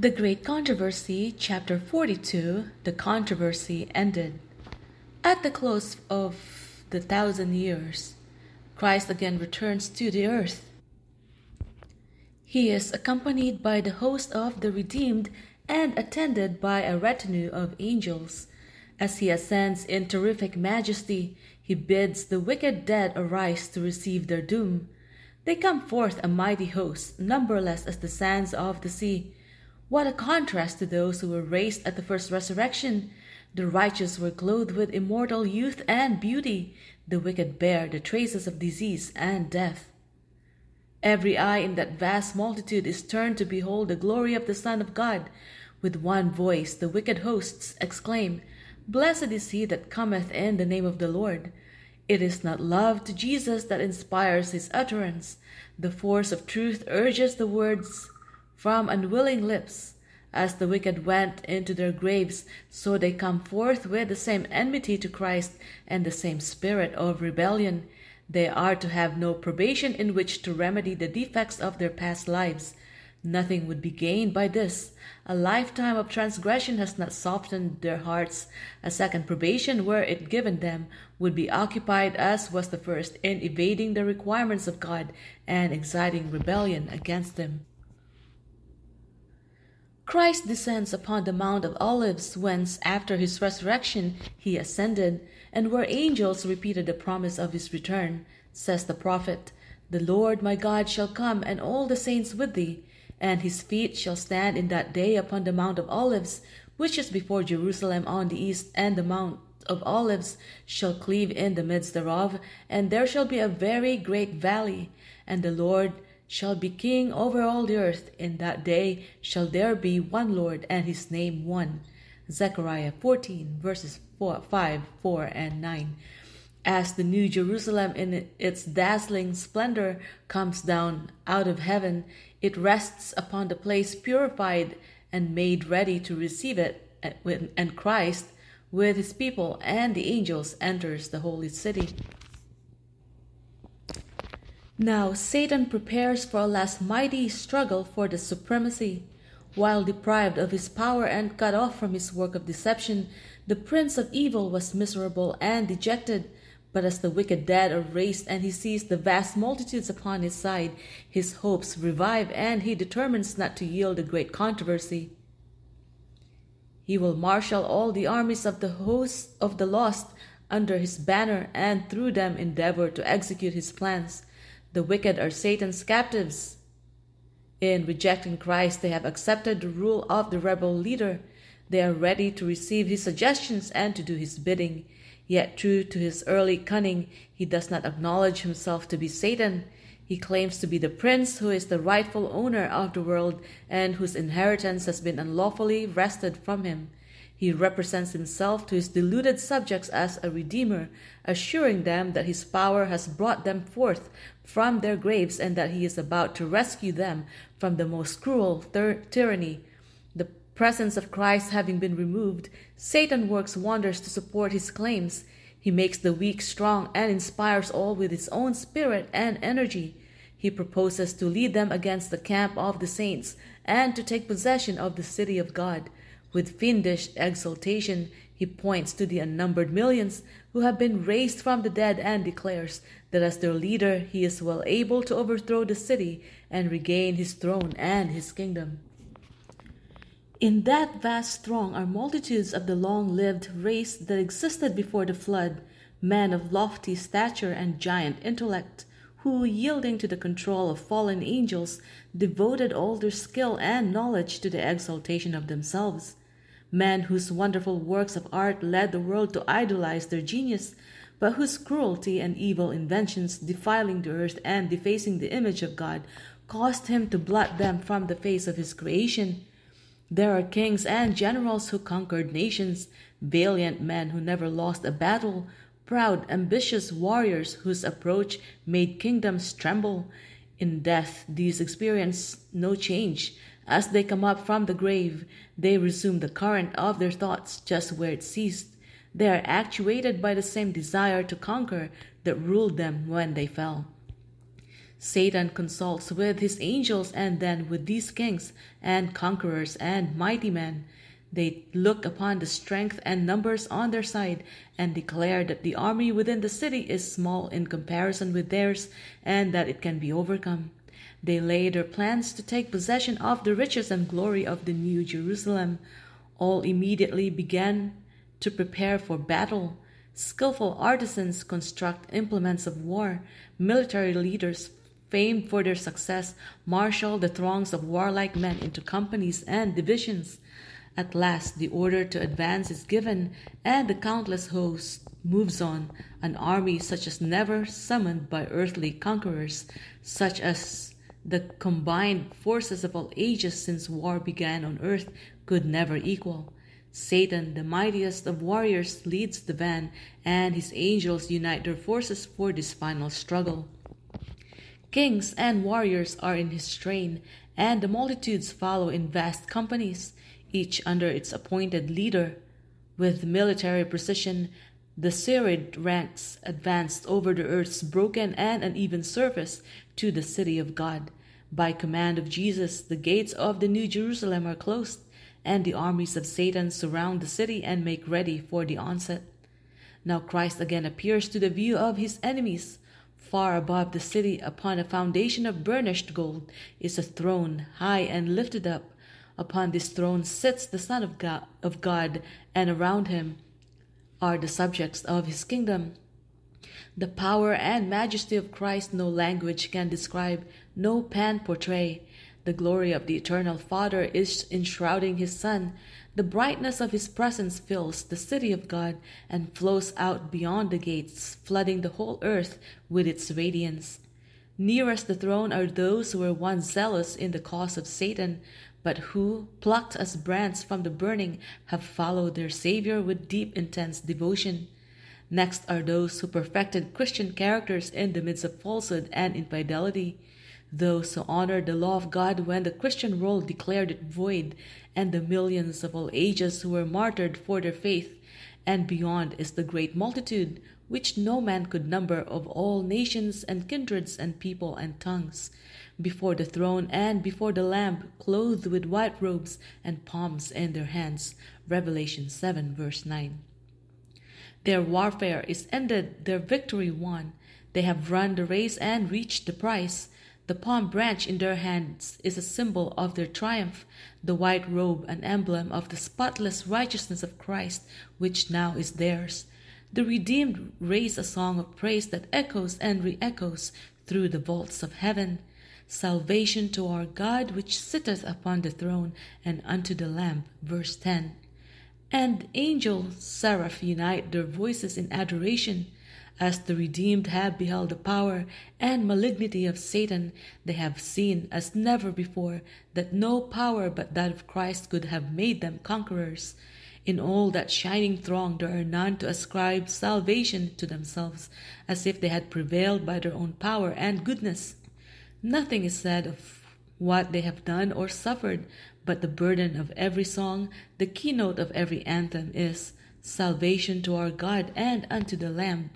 The Great Controversy, Chapter 42 The Controversy Ended. At the close of the thousand years, Christ again returns to the earth. He is accompanied by the host of the redeemed and attended by a retinue of angels. As he ascends in terrific majesty, he bids the wicked dead arise to receive their doom. They come forth a mighty host, numberless as the sands of the sea what a contrast to those who were raised at the first resurrection! The righteous were clothed with immortal youth and beauty, the wicked bear the traces of disease and death. Every eye in that vast multitude is turned to behold the glory of the Son of God. With one voice the wicked hosts exclaim, Blessed is he that cometh in the name of the Lord. It is not love to Jesus that inspires his utterance. The force of truth urges the words from unwilling lips. As the wicked went into their graves, so they come forth with the same enmity to Christ and the same spirit of rebellion. They are to have no probation in which to remedy the defects of their past lives. Nothing would be gained by this. A lifetime of transgression has not softened their hearts. A second probation, were it given them, would be occupied as was the first in evading the requirements of God and exciting rebellion against Him. Christ descends upon the Mount of Olives, whence, after his resurrection, he ascended, and where angels repeated the promise of his return. Says the prophet, The Lord my God shall come, and all the saints with thee, and his feet shall stand in that day upon the Mount of Olives, which is before Jerusalem on the east, and the Mount of Olives shall cleave in the midst thereof, and there shall be a very great valley, and the Lord shall be king over all the earth. In that day shall there be one Lord, and his name one. Zechariah 14, verses 4, 5, 4, and 9. As the new Jerusalem in its dazzling splendor comes down out of heaven, it rests upon the place purified and made ready to receive it, and Christ, with his people and the angels, enters the holy city. Now Satan prepares for a last mighty struggle for the supremacy. While deprived of his power and cut off from his work of deception, the prince of evil was miserable and dejected. But as the wicked dead are raised and he sees the vast multitudes upon his side, his hopes revive and he determines not to yield a great controversy. He will marshal all the armies of the hosts of the lost under his banner and through them endeavor to execute his plans. The wicked are Satan's captives. In rejecting Christ, they have accepted the rule of the rebel leader. They are ready to receive his suggestions and to do his bidding. Yet, true to his early cunning, he does not acknowledge himself to be Satan. He claims to be the prince who is the rightful owner of the world and whose inheritance has been unlawfully wrested from him. He represents himself to his deluded subjects as a redeemer, assuring them that his power has brought them forth from their graves and that he is about to rescue them from the most cruel tyranny. The presence of Christ having been removed, Satan works wonders to support his claims. He makes the weak strong and inspires all with his own spirit and energy. He proposes to lead them against the camp of the saints and to take possession of the city of God. With fiendish exultation, he points to the unnumbered millions who have been raised from the dead and declares that as their leader he is well able to overthrow the city and regain his throne and his kingdom. In that vast throng are multitudes of the long lived race that existed before the flood, men of lofty stature and giant intellect, who, yielding to the control of fallen angels, devoted all their skill and knowledge to the exaltation of themselves men whose wonderful works of art led the world to idolize their genius, but whose cruelty and evil inventions, defiling the earth and defacing the image of God, caused him to blot them from the face of his creation. There are kings and generals who conquered nations, valiant men who never lost a battle, proud, ambitious warriors whose approach made kingdoms tremble. In death, these experience no change, as they come up from the grave, they resume the current of their thoughts just where it ceased. They are actuated by the same desire to conquer that ruled them when they fell. Satan consults with his angels and then with these kings and conquerors and mighty men. They look upon the strength and numbers on their side and declare that the army within the city is small in comparison with theirs and that it can be overcome. They lay their plans to take possession of the riches and glory of the New Jerusalem. All immediately began to prepare for battle. Skillful artisans construct implements of war. Military leaders famed for their success, marshal the throngs of warlike men into companies and divisions. At last, the order to advance is given, and the countless host moves on, an army such as never summoned by earthly conquerors, such as the combined forces of all ages since war began on earth could never equal. Satan, the mightiest of warriors, leads the van, and his angels unite their forces for this final struggle. Kings and warriors are in his train, and the multitudes follow in vast companies, each under its appointed leader. With military precision, the serried ranks advanced over the earth's broken and uneven surface to the city of God. By command of Jesus, the gates of the New Jerusalem are closed, and the armies of Satan surround the city and make ready for the onset. Now Christ again appears to the view of his enemies. Far above the city, upon a foundation of burnished gold, is a throne, high and lifted up. Upon this throne sits the Son of God, of God, and around him are the subjects of his kingdom. The power and majesty of Christ no language can describe, no pen portray. The glory of the eternal Father is enshrouding his Son. The brightness of his presence fills the city of God and flows out beyond the gates, flooding the whole earth with its radiance. Nearest the throne are those who were once zealous in the cause of Satan, but who, plucked as brands from the burning, have followed their Savior with deep, intense devotion. Next are those who perfected Christian characters in the midst of falsehood and infidelity those who honored the law of God when the Christian world declared it void, and the millions of all ages who were martyred for their faith. And beyond is the great multitude, which no man could number, of all nations and kindreds and people and tongues, before the throne and before the Lamb, clothed with white robes and palms in their hands. Revelation 7, verse 9. Their warfare is ended, their victory won. They have run the race and reached the prize. The palm branch in their hands is a symbol of their triumph, the white robe an emblem of the spotless righteousness of Christ, which now is theirs. The redeemed raise a song of praise that echoes and re echoes through the vaults of heaven. Salvation to our God, which sitteth upon the throne, and unto the Lamb. Verse 10. And angels, seraph unite their voices in adoration. As the redeemed have beheld the power and malignity of Satan, they have seen as never before that no power but that of Christ could have made them conquerors. In all that shining throng there are none to ascribe salvation to themselves, as if they had prevailed by their own power and goodness. Nothing is said of what they have done or suffered, but the burden of every song, the keynote of every anthem is salvation to our God and unto the Lamb.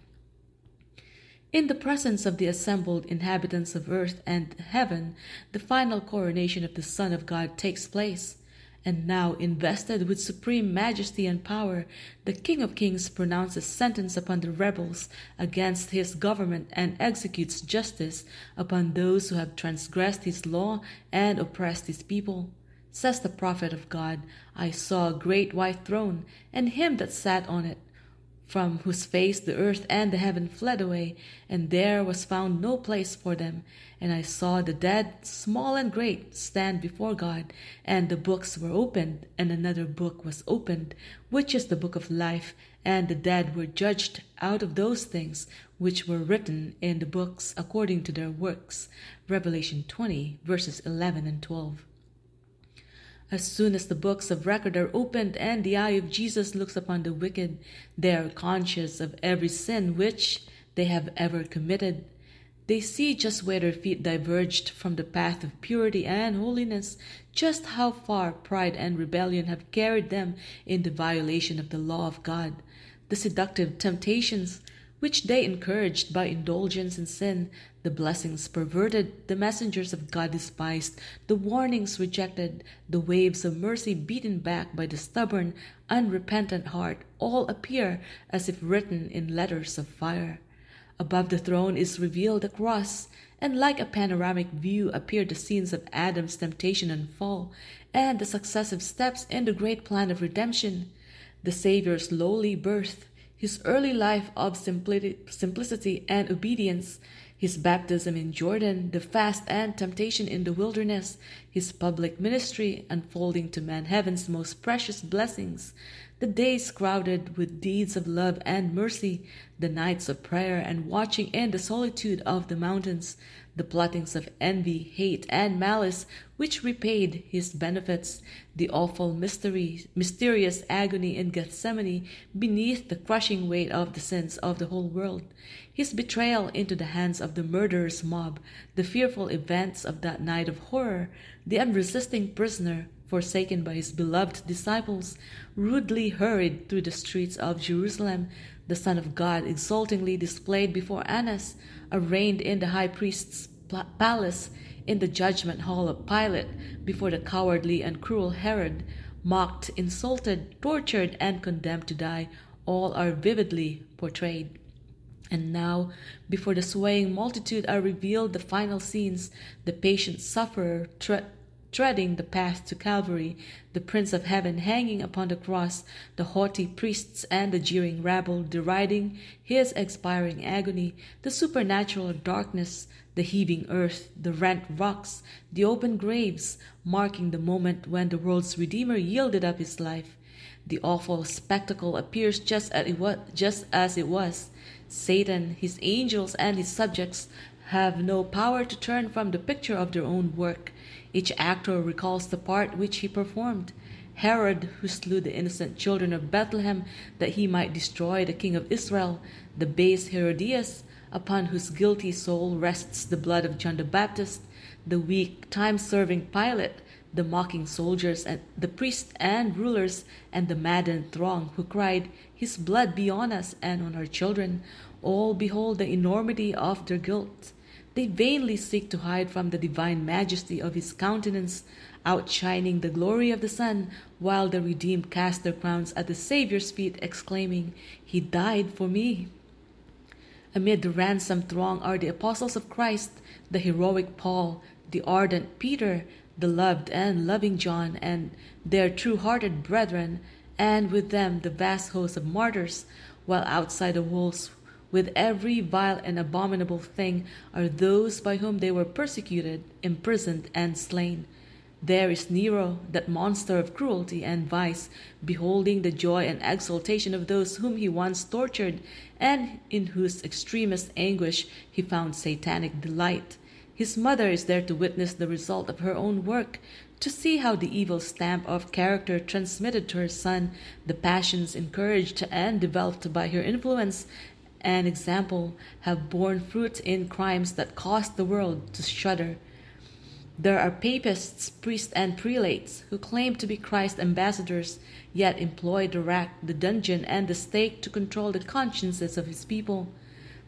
In the presence of the assembled inhabitants of earth and heaven, the final coronation of the Son of God takes place. And now, invested with supreme majesty and power, the King of Kings pronounces sentence upon the rebels against his government and executes justice upon those who have transgressed his law and oppressed his people. Says the prophet of God, I saw a great white throne, and him that sat on it from whose face the earth and the heaven fled away, and there was found no place for them. And I saw the dead, small and great, stand before God, and the books were opened, and another book was opened, which is the book of life, and the dead were judged out of those things which were written in the books according to their works. Revelation 20, verses 11 and 12. As soon as the books of record are opened and the eye of Jesus looks upon the wicked, they are conscious of every sin which they have ever committed. They see just where their feet diverged from the path of purity and holiness, just how far pride and rebellion have carried them in the violation of the law of God. The seductive temptations which they encouraged by indulgence in sin, the blessings perverted, the messengers of God despised, the warnings rejected, the waves of mercy beaten back by the stubborn, unrepentant heart, all appear as if written in letters of fire. Above the throne is revealed the cross, and like a panoramic view appear the scenes of Adam's temptation and fall, and the successive steps in the great plan of redemption. The Saviour's lowly birth, his early life of simplicity and obedience, his baptism in Jordan, the fast and temptation in the wilderness, his public ministry unfolding to man heaven's most precious blessings, the days crowded with deeds of love and mercy, the nights of prayer and watching in the solitude of the mountains, the plottings of envy, hate, and malice which repaid his benefits, the awful mystery, mysterious agony in Gethsemane beneath the crushing weight of the sins of the whole world, his betrayal into the hands of the murderous mob, the fearful events of that night of horror, the unresisting prisoner forsaken by his beloved disciples, rudely hurried through the streets of Jerusalem, the Son of God exultingly displayed before Annas, arraigned in the high priest's palace, in the judgment hall of Pilate, before the cowardly and cruel Herod, mocked, insulted, tortured, and condemned to die, all are vividly portrayed. And now, before the swaying multitude are revealed the final scenes, the patient sufferer tre- treading the path to Calvary, the Prince of Heaven hanging upon the cross, the haughty priests and the jeering rabble deriding his expiring agony, the supernatural darkness, the heaving earth, the rent rocks, the open graves, marking the moment when the world's Redeemer yielded up his life. The awful spectacle appears just as it was. Just as it was. Satan, his angels, and his subjects have no power to turn from the picture of their own work. Each actor recalls the part which he performed. Herod, who slew the innocent children of Bethlehem that he might destroy the king of Israel, the base Herodias, upon whose guilty soul rests the blood of John the Baptist, the weak, time serving Pilate, the mocking soldiers, and the priests and rulers, and the maddened throng who cried, His blood be on us and on our children, all behold the enormity of their guilt. They vainly seek to hide from the divine majesty of his countenance, outshining the glory of the sun, while the redeemed cast their crowns at the Saviour's feet, exclaiming, He died for me. Amid the ransomed throng are the apostles of Christ, the heroic Paul, the ardent Peter, the loved and loving John, and their true hearted brethren, and with them the vast host of martyrs, while outside the walls with every vile and abominable thing are those by whom they were persecuted, imprisoned, and slain. There is Nero, that monster of cruelty and vice, beholding the joy and exultation of those whom he once tortured, and in whose extremest anguish he found satanic delight. His mother is there to witness the result of her own work, to see how the evil stamp of character transmitted to her son, the passions encouraged and developed by her influence, and example have borne fruit in crimes that caused the world to shudder. There are papists, priests, and prelates who claim to be Christ's ambassadors, yet employ the rack, the dungeon, and the stake to control the consciences of his people.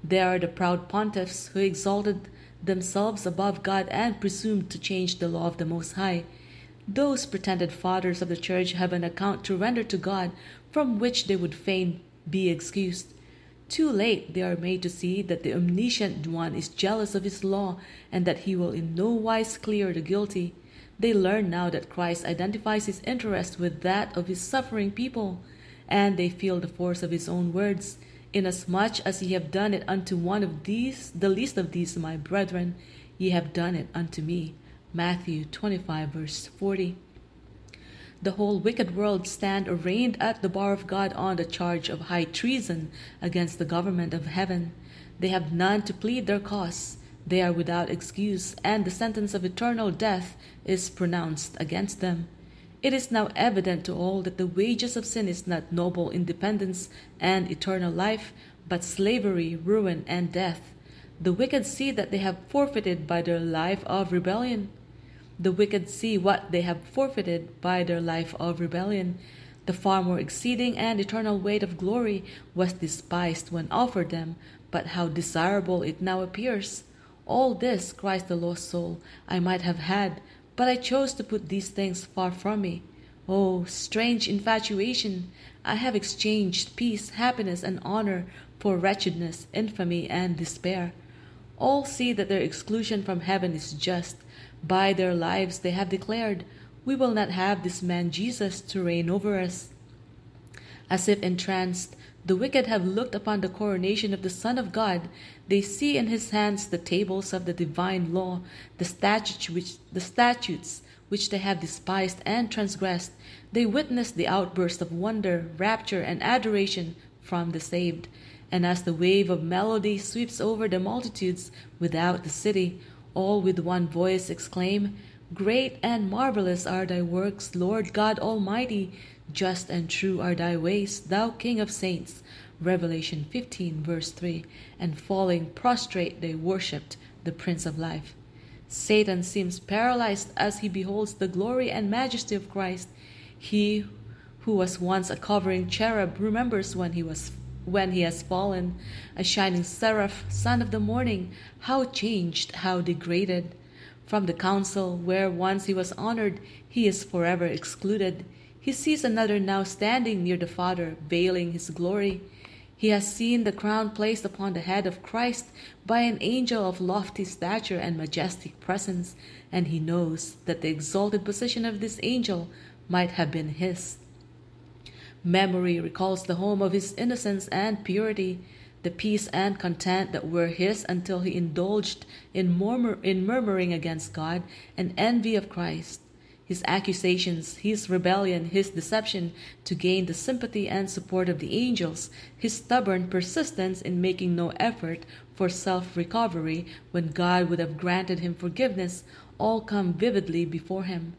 There are the proud pontiffs who exalted themselves above God and presumed to change the law of the Most High. Those pretended fathers of the Church have an account to render to God from which they would fain be excused. Too late they are made to see that the omniscient one is jealous of his law and that he will in no wise clear the guilty. They learn now that Christ identifies his interest with that of his suffering people, and they feel the force of his own words. Inasmuch as ye have done it unto one of these, the least of these, my brethren, ye have done it unto me. Matthew 25, verse 40 the whole wicked world stand arraigned at the bar of God on the charge of high treason against the government of heaven. They have none to plead their cause. They are without excuse, and the sentence of eternal death is pronounced against them. It is now evident to all that the wages of sin is not noble independence and eternal life, but slavery, ruin, and death. The wicked see that they have forfeited by their life of rebellion. The wicked see what they have forfeited by their life of rebellion. The far more exceeding and eternal weight of glory was despised when offered them, but how desirable it now appears! All this, cries the lost soul, I might have had, but I chose to put these things far from me. Oh, strange infatuation! I have exchanged peace, happiness, and honor for wretchedness, infamy, and despair. All see that their exclusion from heaven is just. By their lives they have declared, We will not have this man Jesus to reign over us. As if entranced, the wicked have looked upon the coronation of the Son of God. They see in his hands the tables of the divine law, the statutes which, the statutes which they have despised and transgressed. They witness the outburst of wonder, rapture, and adoration from the saved. And as the wave of melody sweeps over the multitudes without the city, all with one voice exclaim, Great and marvelous are thy works, Lord God Almighty! Just and true are thy ways, thou King of saints. Revelation 15, verse 3. And falling prostrate, they worshipped the Prince of Life. Satan seems paralyzed as he beholds the glory and majesty of Christ. He who was once a covering cherub remembers when he was when he has fallen, a shining seraph, son of the morning, how changed, how degraded. From the council where once he was honored, he is forever excluded. He sees another now standing near the Father, veiling his glory. He has seen the crown placed upon the head of Christ by an angel of lofty stature and majestic presence, and he knows that the exalted position of this angel might have been his. Memory recalls the home of his innocence and purity, the peace and content that were his until he indulged in, murmur- in murmuring against God and envy of Christ his accusations, his rebellion, his deception to gain the sympathy and support of the angels, his stubborn persistence in making no effort for self recovery when God would have granted him forgiveness, all come vividly before him.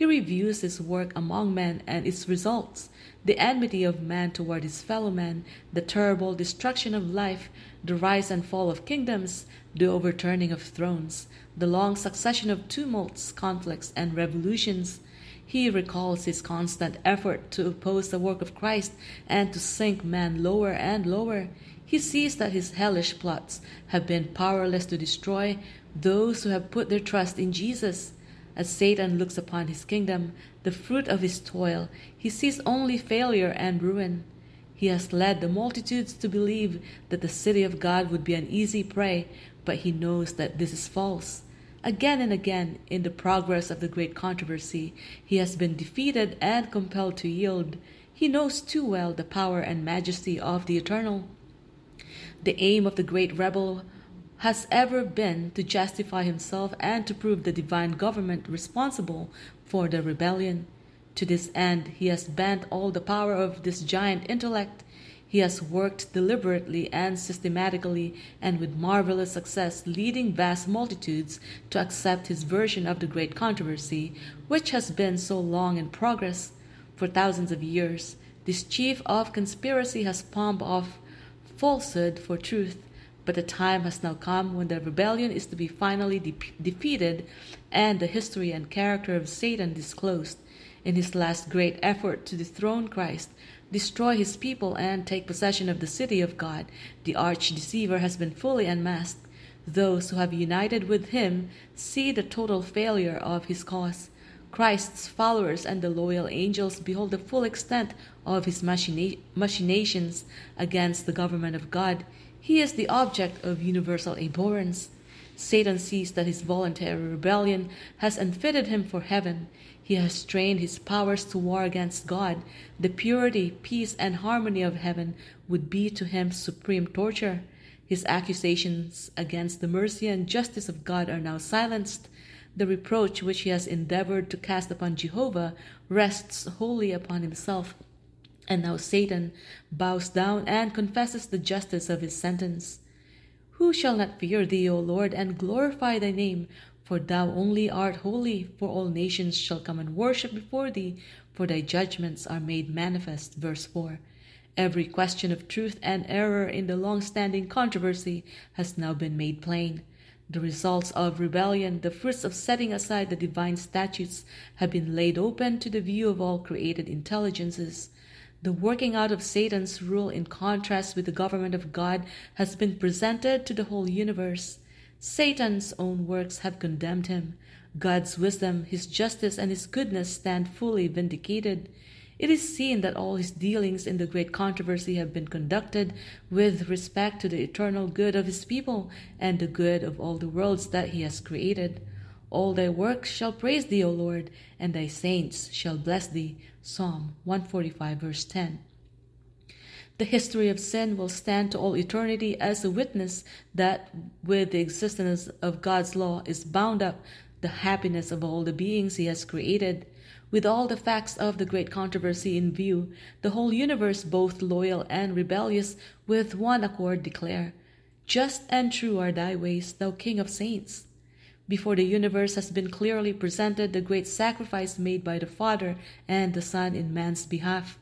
He reviews his work among men and its results the enmity of man toward his fellow man, the terrible destruction of life, the rise and fall of kingdoms, the overturning of thrones, the long succession of tumults, conflicts, and revolutions. He recalls his constant effort to oppose the work of Christ and to sink man lower and lower. He sees that his hellish plots have been powerless to destroy those who have put their trust in Jesus. As Satan looks upon his kingdom, the fruit of his toil, he sees only failure and ruin. He has led the multitudes to believe that the city of God would be an easy prey, but he knows that this is false. Again and again, in the progress of the great controversy, he has been defeated and compelled to yield. He knows too well the power and majesty of the Eternal. The aim of the great rebel has ever been to justify himself and to prove the divine government responsible for the rebellion. To this end, he has bent all the power of this giant intellect. He has worked deliberately and systematically and with marvelous success, leading vast multitudes to accept his version of the great controversy, which has been so long in progress for thousands of years. This chief of conspiracy has palmed off falsehood for truth but the time has now come when the rebellion is to be finally de- defeated and the history and character of Satan disclosed. In his last great effort to dethrone Christ, destroy his people, and take possession of the city of God, the arch deceiver has been fully unmasked. Those who have united with him see the total failure of his cause. Christ's followers and the loyal angels behold the full extent of his machina- machinations against the government of God. He is the object of universal abhorrence. Satan sees that his voluntary rebellion has unfitted him for heaven. He has strained his powers to war against God. The purity, peace, and harmony of heaven would be to him supreme torture. His accusations against the mercy and justice of God are now silenced. The reproach which he has endeavored to cast upon Jehovah rests wholly upon himself. And now Satan bows down and confesses the justice of his sentence. Who shall not fear thee, O Lord, and glorify thy name? For thou only art holy, for all nations shall come and worship before thee, for thy judgments are made manifest. Verse 4. Every question of truth and error in the long standing controversy has now been made plain. The results of rebellion, the fruits of setting aside the divine statutes, have been laid open to the view of all created intelligences. The working out of Satan's rule in contrast with the government of God has been presented to the whole universe. Satan's own works have condemned him. God's wisdom, his justice, and his goodness stand fully vindicated. It is seen that all his dealings in the great controversy have been conducted with respect to the eternal good of his people and the good of all the worlds that he has created. All thy works shall praise thee, O Lord, and thy saints shall bless thee. Psalm 145, verse 10. The history of sin will stand to all eternity as a witness that with the existence of God's law is bound up the happiness of all the beings he has created. With all the facts of the great controversy in view, the whole universe, both loyal and rebellious, with one accord declare, Just and true are thy ways, thou King of saints. Before the universe has been clearly presented the great sacrifice made by the Father and the Son in man's behalf.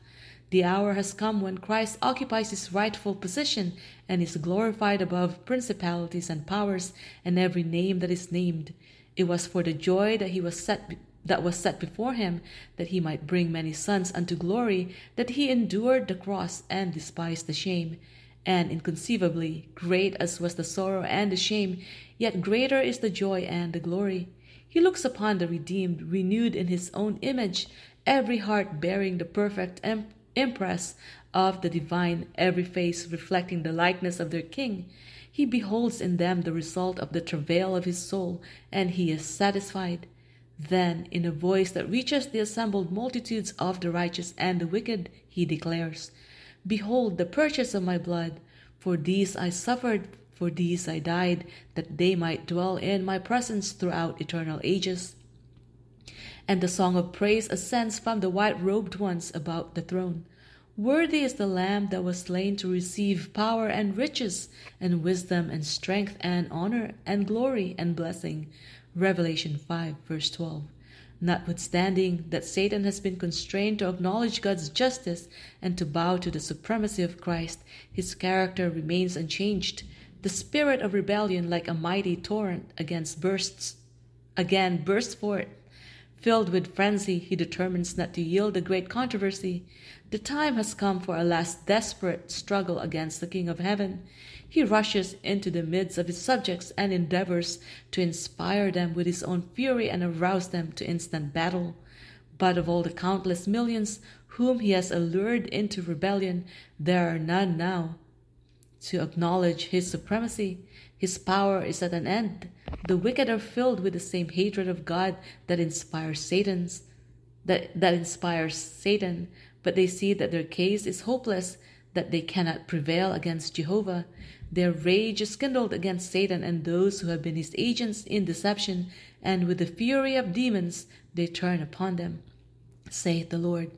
The hour has come when Christ occupies his rightful position and is glorified above principalities and powers and every name that is named. It was for the joy that he was set that was set before him that he might bring many sons unto glory that he endured the cross and despised the shame and inconceivably great as was the sorrow and the shame, yet greater is the joy and the glory. He looks upon the redeemed, renewed in his own image, every heart bearing the perfect impress of the divine, every face reflecting the likeness of their King. He beholds in them the result of the travail of his soul, and he is satisfied. Then, in a voice that reaches the assembled multitudes of the righteous and the wicked, he declares, Behold the purchase of my blood. For these I suffered, for these I died, that they might dwell in my presence throughout eternal ages. And the song of praise ascends from the white robed ones about the throne. Worthy is the Lamb that was slain to receive power and riches, and wisdom and strength and honor and glory and blessing. Revelation 5, verse 12. Notwithstanding that Satan has been constrained to acknowledge God's justice and to bow to the supremacy of Christ, his character remains unchanged. The spirit of rebellion, like a mighty torrent, against bursts again bursts forth. Filled with frenzy, he determines not to yield the great controversy. The time has come for a last desperate struggle against the King of Heaven. He rushes into the midst of his subjects and endeavors to inspire them with his own fury and arouse them to instant battle. But of all the countless millions whom he has allured into rebellion, there are none now to acknowledge his supremacy. His power is at an end. The wicked are filled with the same hatred of God that inspires Satan's that, that inspires Satan, but they see that their case is hopeless, that they cannot prevail against Jehovah. Their rage is kindled against Satan and those who have been his agents in deception, and with the fury of demons they turn upon them. Saith the Lord,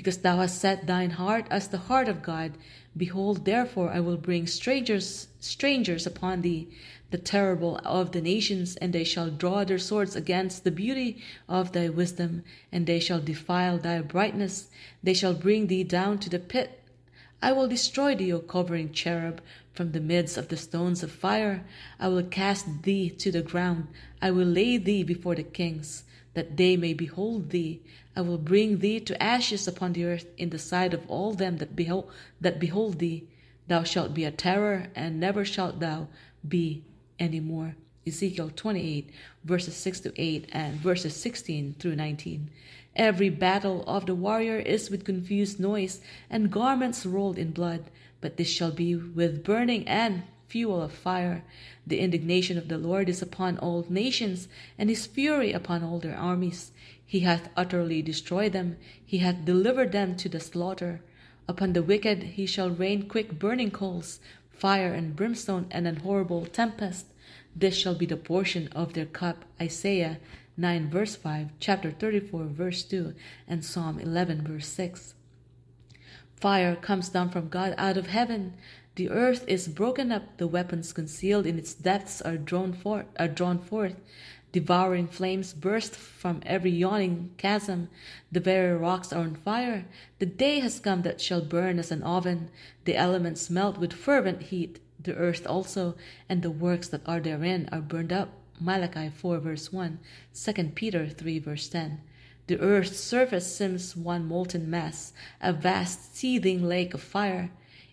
Because thou hast set thine heart as the heart of God, behold, therefore I will bring strangers strangers upon thee, the terrible of the nations, and they shall draw their swords against the beauty of thy wisdom, and they shall defile thy brightness, they shall bring thee down to the pit I will destroy thee, O covering cherub, from the midst of the stones of fire. I will cast thee to the ground. I will lay thee before the kings, that they may behold thee. I will bring thee to ashes upon the earth in the sight of all them that behold, that behold thee. Thou shalt be a terror, and never shalt thou be any more. Ezekiel 28, verses 6 to 8, and verses 16 through 19. Every battle of the warrior is with confused noise and garments rolled in blood, but this shall be with burning and fuel of fire. The indignation of the Lord is upon all nations, and his fury upon all their armies. He hath utterly destroyed them, he hath delivered them to the slaughter. Upon the wicked he shall rain quick burning coals, fire and brimstone, and an horrible tempest. This shall be the portion of their cup. Isaiah 9 verse 5, chapter 34 verse 2, and Psalm 11 verse 6. Fire comes down from God out of heaven. The earth is broken up, the weapons concealed in its depths are drawn forth, are drawn forth. Devouring flames burst from every yawning chasm. The very rocks are on fire. The day has come that shall burn as an oven. The elements melt with fervent heat. The earth also, and the works that are therein, are burned up. Malachi 4 verse 1, 2 Peter 3 verse 10. The earth's surface seems one molten mass, a vast seething lake of fire.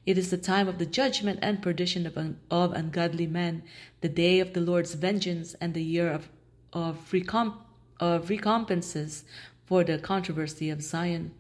It is the time of the judgment and perdition of, un- of ungodly men, the day of the Lord's vengeance, and the year of, of, recomp- of recompenses for the controversy of Zion.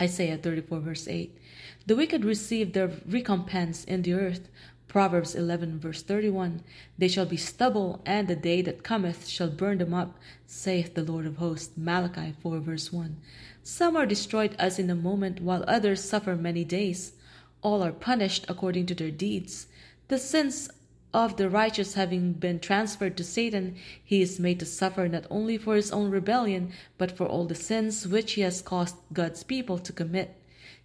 Isaiah 34, verse 8. The wicked receive their recompense in the earth. Proverbs 11, verse 31 They shall be stubble, and the day that cometh shall burn them up, saith the Lord of hosts. Malachi 4, verse 1. Some are destroyed as in a moment, while others suffer many days. All are punished according to their deeds. The sins of the righteous having been transferred to Satan, he is made to suffer not only for his own rebellion, but for all the sins which he has caused God's people to commit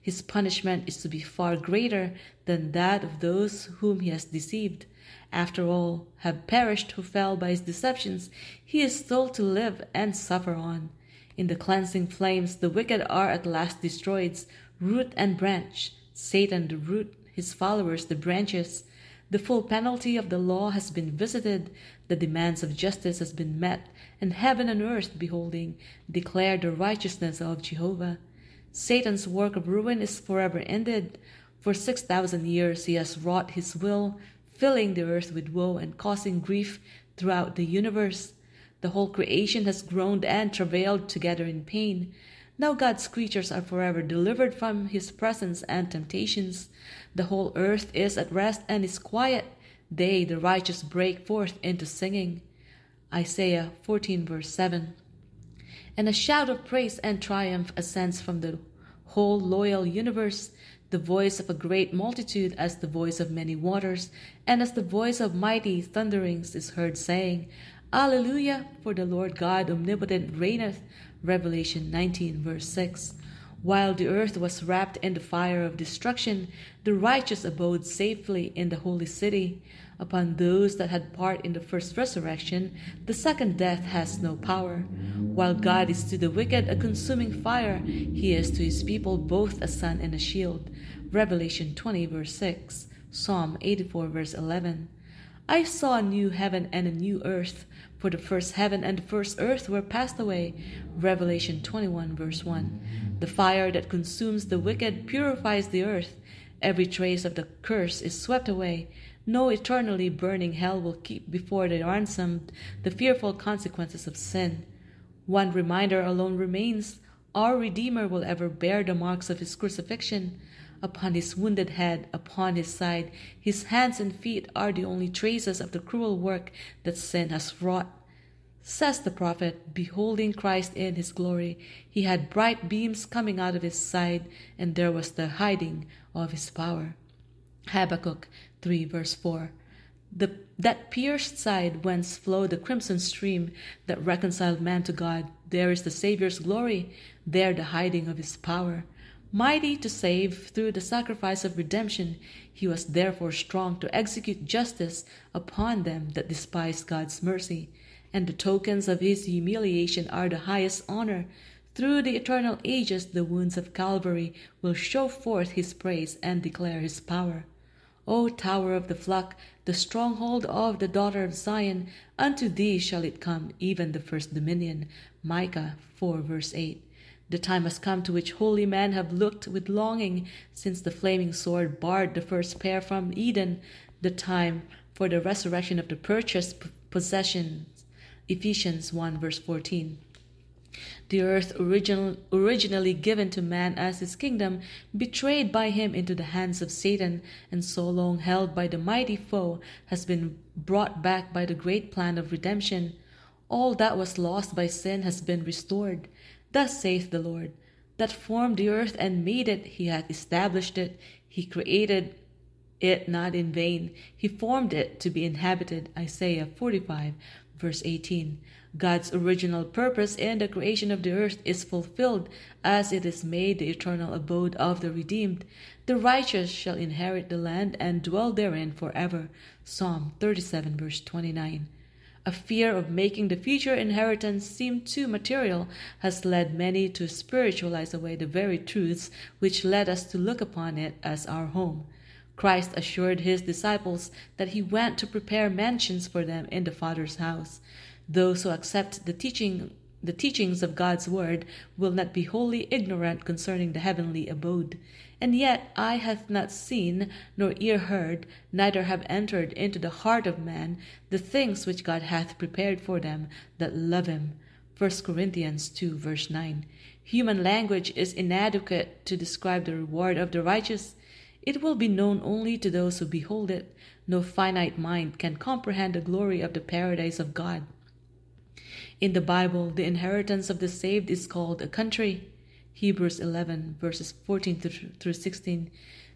his punishment is to be far greater than that of those whom he has deceived. After all have perished who fell by his deceptions, he is still to live and suffer on. In the cleansing flames, the wicked are at last destroyed, root and branch. Satan the root, his followers the branches. The full penalty of the law has been visited, the demands of justice has been met, and heaven and earth, beholding, declare the righteousness of Jehovah. Satan's work of ruin is forever ended. For six thousand years he has wrought his will, filling the earth with woe and causing grief throughout the universe. The whole creation has groaned and travailed together in pain. Now God's creatures are forever delivered from his presence and temptations. The whole earth is at rest and is quiet. They, the righteous, break forth into singing. Isaiah 14, verse 7 and a shout of praise and triumph ascends from the whole loyal universe, the voice of a great multitude as the voice of many waters, and as the voice of mighty thunderings is heard saying, Alleluia, for the Lord God omnipotent reigneth. Revelation 19, verse 6. While the earth was wrapped in the fire of destruction, the righteous abode safely in the holy city. Upon those that had part in the first resurrection, the second death has no power. While God is to the wicked a consuming fire, he is to his people both a sun and a shield. Revelation 20, verse 6, Psalm 84, verse 11. I saw a new heaven and a new earth, for the first heaven and the first earth were passed away. Revelation 21, verse 1. The fire that consumes the wicked purifies the earth. Every trace of the curse is swept away. No eternally burning hell will keep before the ransomed the fearful consequences of sin. One reminder alone remains our Redeemer will ever bear the marks of his crucifixion. Upon his wounded head, upon his side, his hands and feet are the only traces of the cruel work that sin has wrought. Says the prophet, beholding Christ in his glory, he had bright beams coming out of his side, and there was the hiding of his power. Habakkuk 3 verse 4. The, that pierced side whence flowed the crimson stream that reconciled man to God, there is the Saviour's glory, there the hiding of his power. Mighty to save through the sacrifice of redemption, he was therefore strong to execute justice upon them that despise God's mercy. And the tokens of his humiliation are the highest honor. Through the eternal ages, the wounds of Calvary will show forth his praise and declare his power. O tower of the flock, the stronghold of the daughter of Zion, unto thee shall it come, even the first dominion. Micah 4 verse 8. The time has come to which holy men have looked with longing since the flaming sword barred the first pair from Eden, the time for the resurrection of the purchased possessions. Ephesians 1 verse 14. The earth, original, originally given to man as his kingdom, betrayed by him into the hands of Satan, and so long held by the mighty foe, has been brought back by the great plan of redemption. All that was lost by sin has been restored. Thus saith the Lord, that formed the earth and made it, he hath established it, he created it not in vain, he formed it to be inhabited. Isaiah 45, verse 18. God's original purpose in the creation of the earth is fulfilled as it is made the eternal abode of the redeemed. The righteous shall inherit the land and dwell therein forever. Psalm 37, verse 29. A fear of making the future inheritance seem too material has led many to spiritualize away the very truths which led us to look upon it as our home. Christ assured his disciples that he went to prepare mansions for them in the Father's house. Those who accept the teaching the teachings of God's word will not be wholly ignorant concerning the heavenly abode. And yet eye hath not seen, nor ear heard, neither have entered into the heart of man the things which God hath prepared for them that love him. 1 Corinthians 2 verse 9. Human language is inadequate to describe the reward of the righteous. It will be known only to those who behold it. No finite mind can comprehend the glory of the paradise of God. In the Bible, the inheritance of the saved is called a country. Hebrews 11, verses 14 through 16.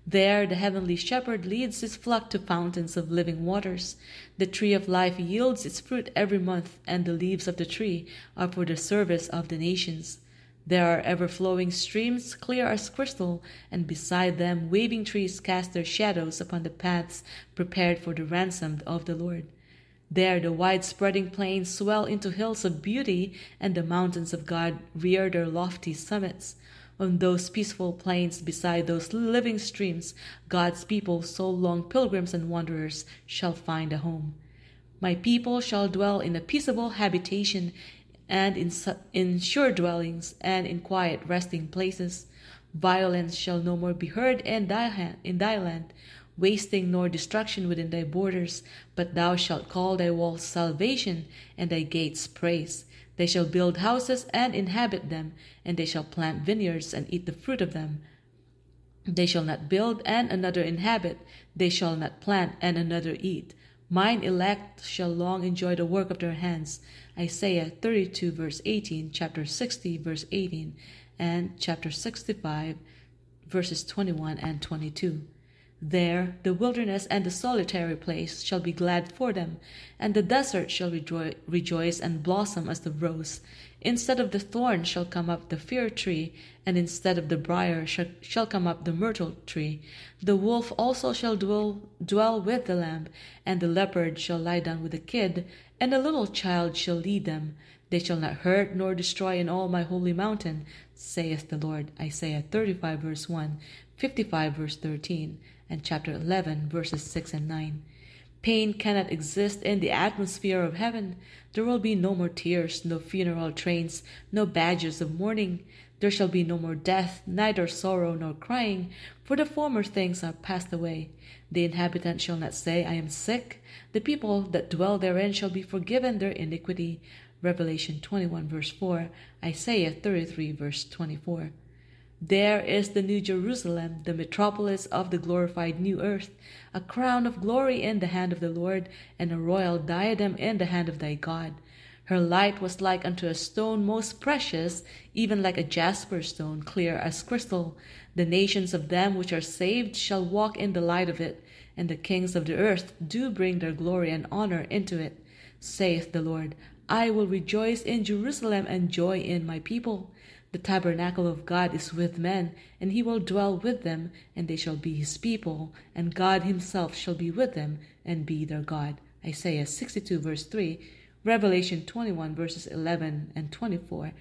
There, the heavenly shepherd leads his flock to fountains of living waters. The tree of life yields its fruit every month, and the leaves of the tree are for the service of the nations. There are ever flowing streams, clear as crystal, and beside them waving trees cast their shadows upon the paths prepared for the ransomed of the Lord. There the wide spreading plains swell into hills of beauty, and the mountains of God rear their lofty summits. On those peaceful plains beside those living streams, God's people, so long pilgrims and wanderers, shall find a home. My people shall dwell in a peaceable habitation and in, in sure dwellings, and in quiet resting places. Violence shall no more be heard in thy, in thy land, wasting nor destruction within thy borders, but thou shalt call thy walls salvation, and thy gates praise. They shall build houses and inhabit them, and they shall plant vineyards and eat the fruit of them. They shall not build and another inhabit, they shall not plant and another eat. Mine elect shall long enjoy the work of their hands. Isaiah 32, verse 18, chapter 60, verse 18, and chapter 65, verses 21 and 22. There the wilderness and the solitary place shall be glad for them, and the desert shall rejo- rejoice and blossom as the rose. Instead of the thorn shall come up the fir tree, and instead of the brier shall, shall come up the myrtle tree. The wolf also shall dwell, dwell with the lamb, and the leopard shall lie down with the kid, and a little child shall lead them. They shall not hurt nor destroy in all my holy mountain, saith the Lord. Isaiah 35, verse 1, 55, verse 13 and chapter 11, verses 6 and 9. Pain cannot exist in the atmosphere of heaven. There will be no more tears, no funeral trains, no badges of mourning. There shall be no more death, neither sorrow nor crying, for the former things are passed away. The inhabitant shall not say, I am sick. The people that dwell therein shall be forgiven their iniquity. Revelation 21, verse 4, Isaiah 33, verse 24. There is the New Jerusalem, the metropolis of the glorified new earth, a crown of glory in the hand of the Lord, and a royal diadem in the hand of thy God. Her light was like unto a stone most precious, even like a jasper stone, clear as crystal. The nations of them which are saved shall walk in the light of it, and the kings of the earth do bring their glory and honor into it. Saith the Lord, I will rejoice in Jerusalem and joy in my people. The tabernacle of God is with men, and he will dwell with them, and they shall be his people, and God himself shall be with them and be their God. Isaiah 62, verse 3, Revelation 21, verses 11 and 24.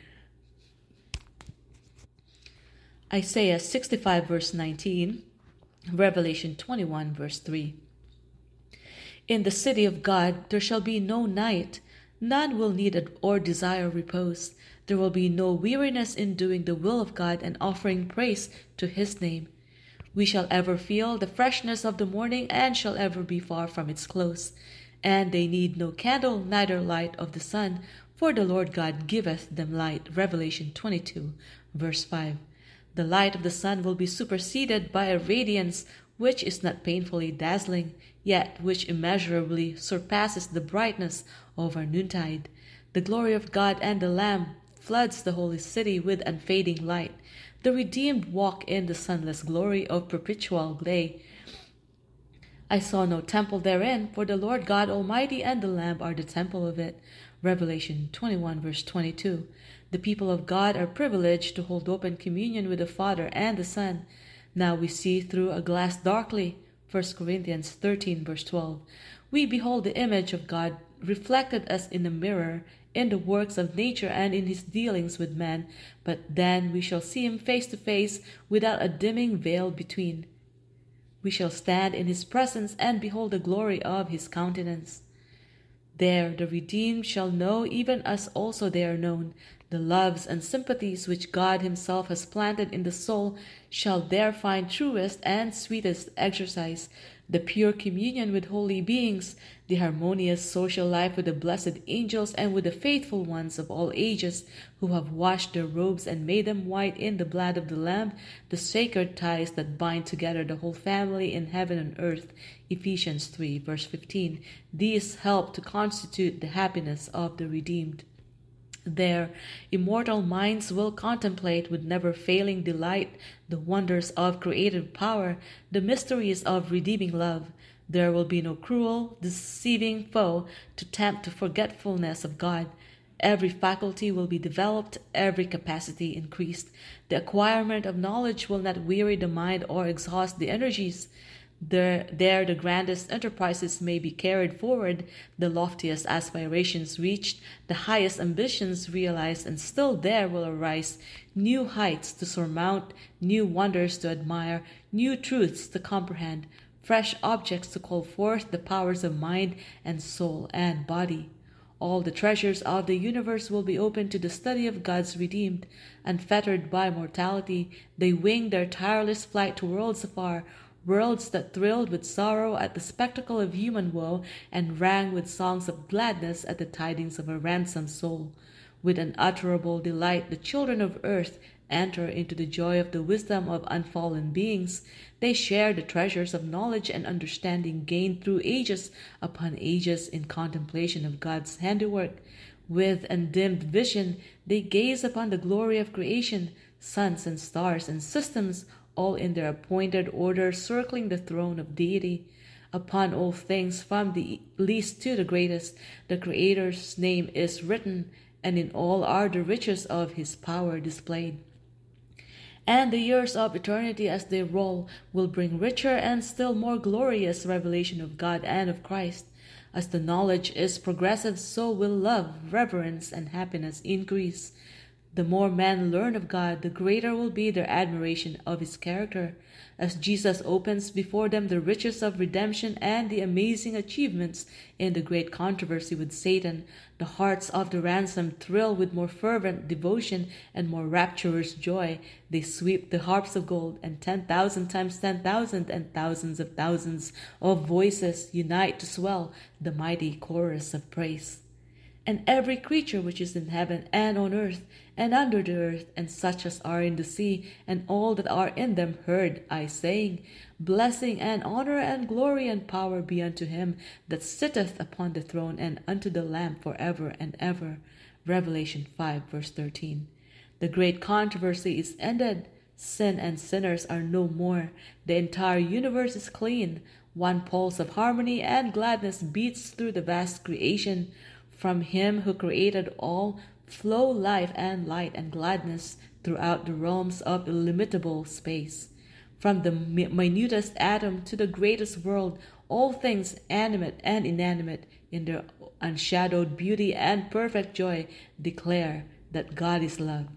Isaiah 65, verse 19, Revelation 21, verse 3. In the city of God there shall be no night, none will need or desire repose. There will be no weariness in doing the will of God and offering praise to His name. We shall ever feel the freshness of the morning and shall ever be far from its close. And they need no candle, neither light of the sun, for the Lord God giveth them light. Revelation 22, verse 5. The light of the sun will be superseded by a radiance which is not painfully dazzling, yet which immeasurably surpasses the brightness of our noontide. The glory of God and the Lamb floods the holy city with unfading light. The redeemed walk in the sunless glory of perpetual day. I saw no temple therein, for the Lord God Almighty and the Lamb are the temple of it. Revelation 21, verse 22. The people of God are privileged to hold open communion with the Father and the Son. Now we see through a glass darkly. 1 Corinthians 13, verse 12. We behold the image of God reflected as in a mirror, in the works of nature and in his dealings with men, but then we shall see him face to face without a dimming veil between. We shall stand in his presence and behold the glory of his countenance. There the redeemed shall know, even as also they are known. The loves and sympathies which God Himself has planted in the soul shall there find truest and sweetest exercise. The pure communion with holy beings, the harmonious social life with the blessed angels and with the faithful ones of all ages who have washed their robes and made them white in the blood of the Lamb, the sacred ties that bind together the whole family in heaven and earth. Ephesians 3, verse 15. These help to constitute the happiness of the redeemed. Their immortal minds will contemplate with never failing delight the wonders of creative power, the mysteries of redeeming love. There will be no cruel, deceiving foe to tempt to forgetfulness of God. Every faculty will be developed, every capacity increased. The acquirement of knowledge will not weary the mind or exhaust the energies. There, there the grandest enterprises may be carried forward, the loftiest aspirations reached, the highest ambitions realized, and still there will arise new heights to surmount, new wonders to admire, new truths to comprehend, fresh objects to call forth the powers of mind and soul and body. All the treasures of the universe will be open to the study of God's redeemed. Unfettered by mortality, they wing their tireless flight to worlds afar, worlds that thrilled with sorrow at the spectacle of human woe and rang with songs of gladness at the tidings of a ransomed soul. With unutterable delight, the children of earth enter into the joy of the wisdom of unfallen beings. They share the treasures of knowledge and understanding gained through ages upon ages in contemplation of God's handiwork. With undimmed vision, they gaze upon the glory of creation, suns and stars and systems all in their appointed order, circling the throne of deity. Upon all things, from the least to the greatest, the Creator's name is written, and in all are the riches of his power displayed. And the years of eternity as they roll will bring richer and still more glorious revelation of God and of Christ. As the knowledge is progressive, so will love, reverence, and happiness increase. The more men learn of God, the greater will be their admiration of His character, as Jesus opens before them the riches of redemption and the amazing achievements in the great controversy with Satan. The hearts of the ransomed thrill with more fervent devotion and more rapturous joy. They sweep the harps of gold, and ten thousand times ten thousand and thousands of thousands of voices unite to swell the mighty chorus of praise and every creature which is in heaven and on earth and under the earth, and such as are in the sea, and all that are in them, heard I saying, Blessing and honor and glory and power be unto him that sitteth upon the throne and unto the Lamb for ever and ever. Revelation 5, verse 13. The great controversy is ended. Sin and sinners are no more. The entire universe is clean. One pulse of harmony and gladness beats through the vast creation. From him who created all flow life and light and gladness throughout the realms of illimitable space. From the minutest atom to the greatest world, all things animate and inanimate, in their unshadowed beauty and perfect joy, declare that God is love.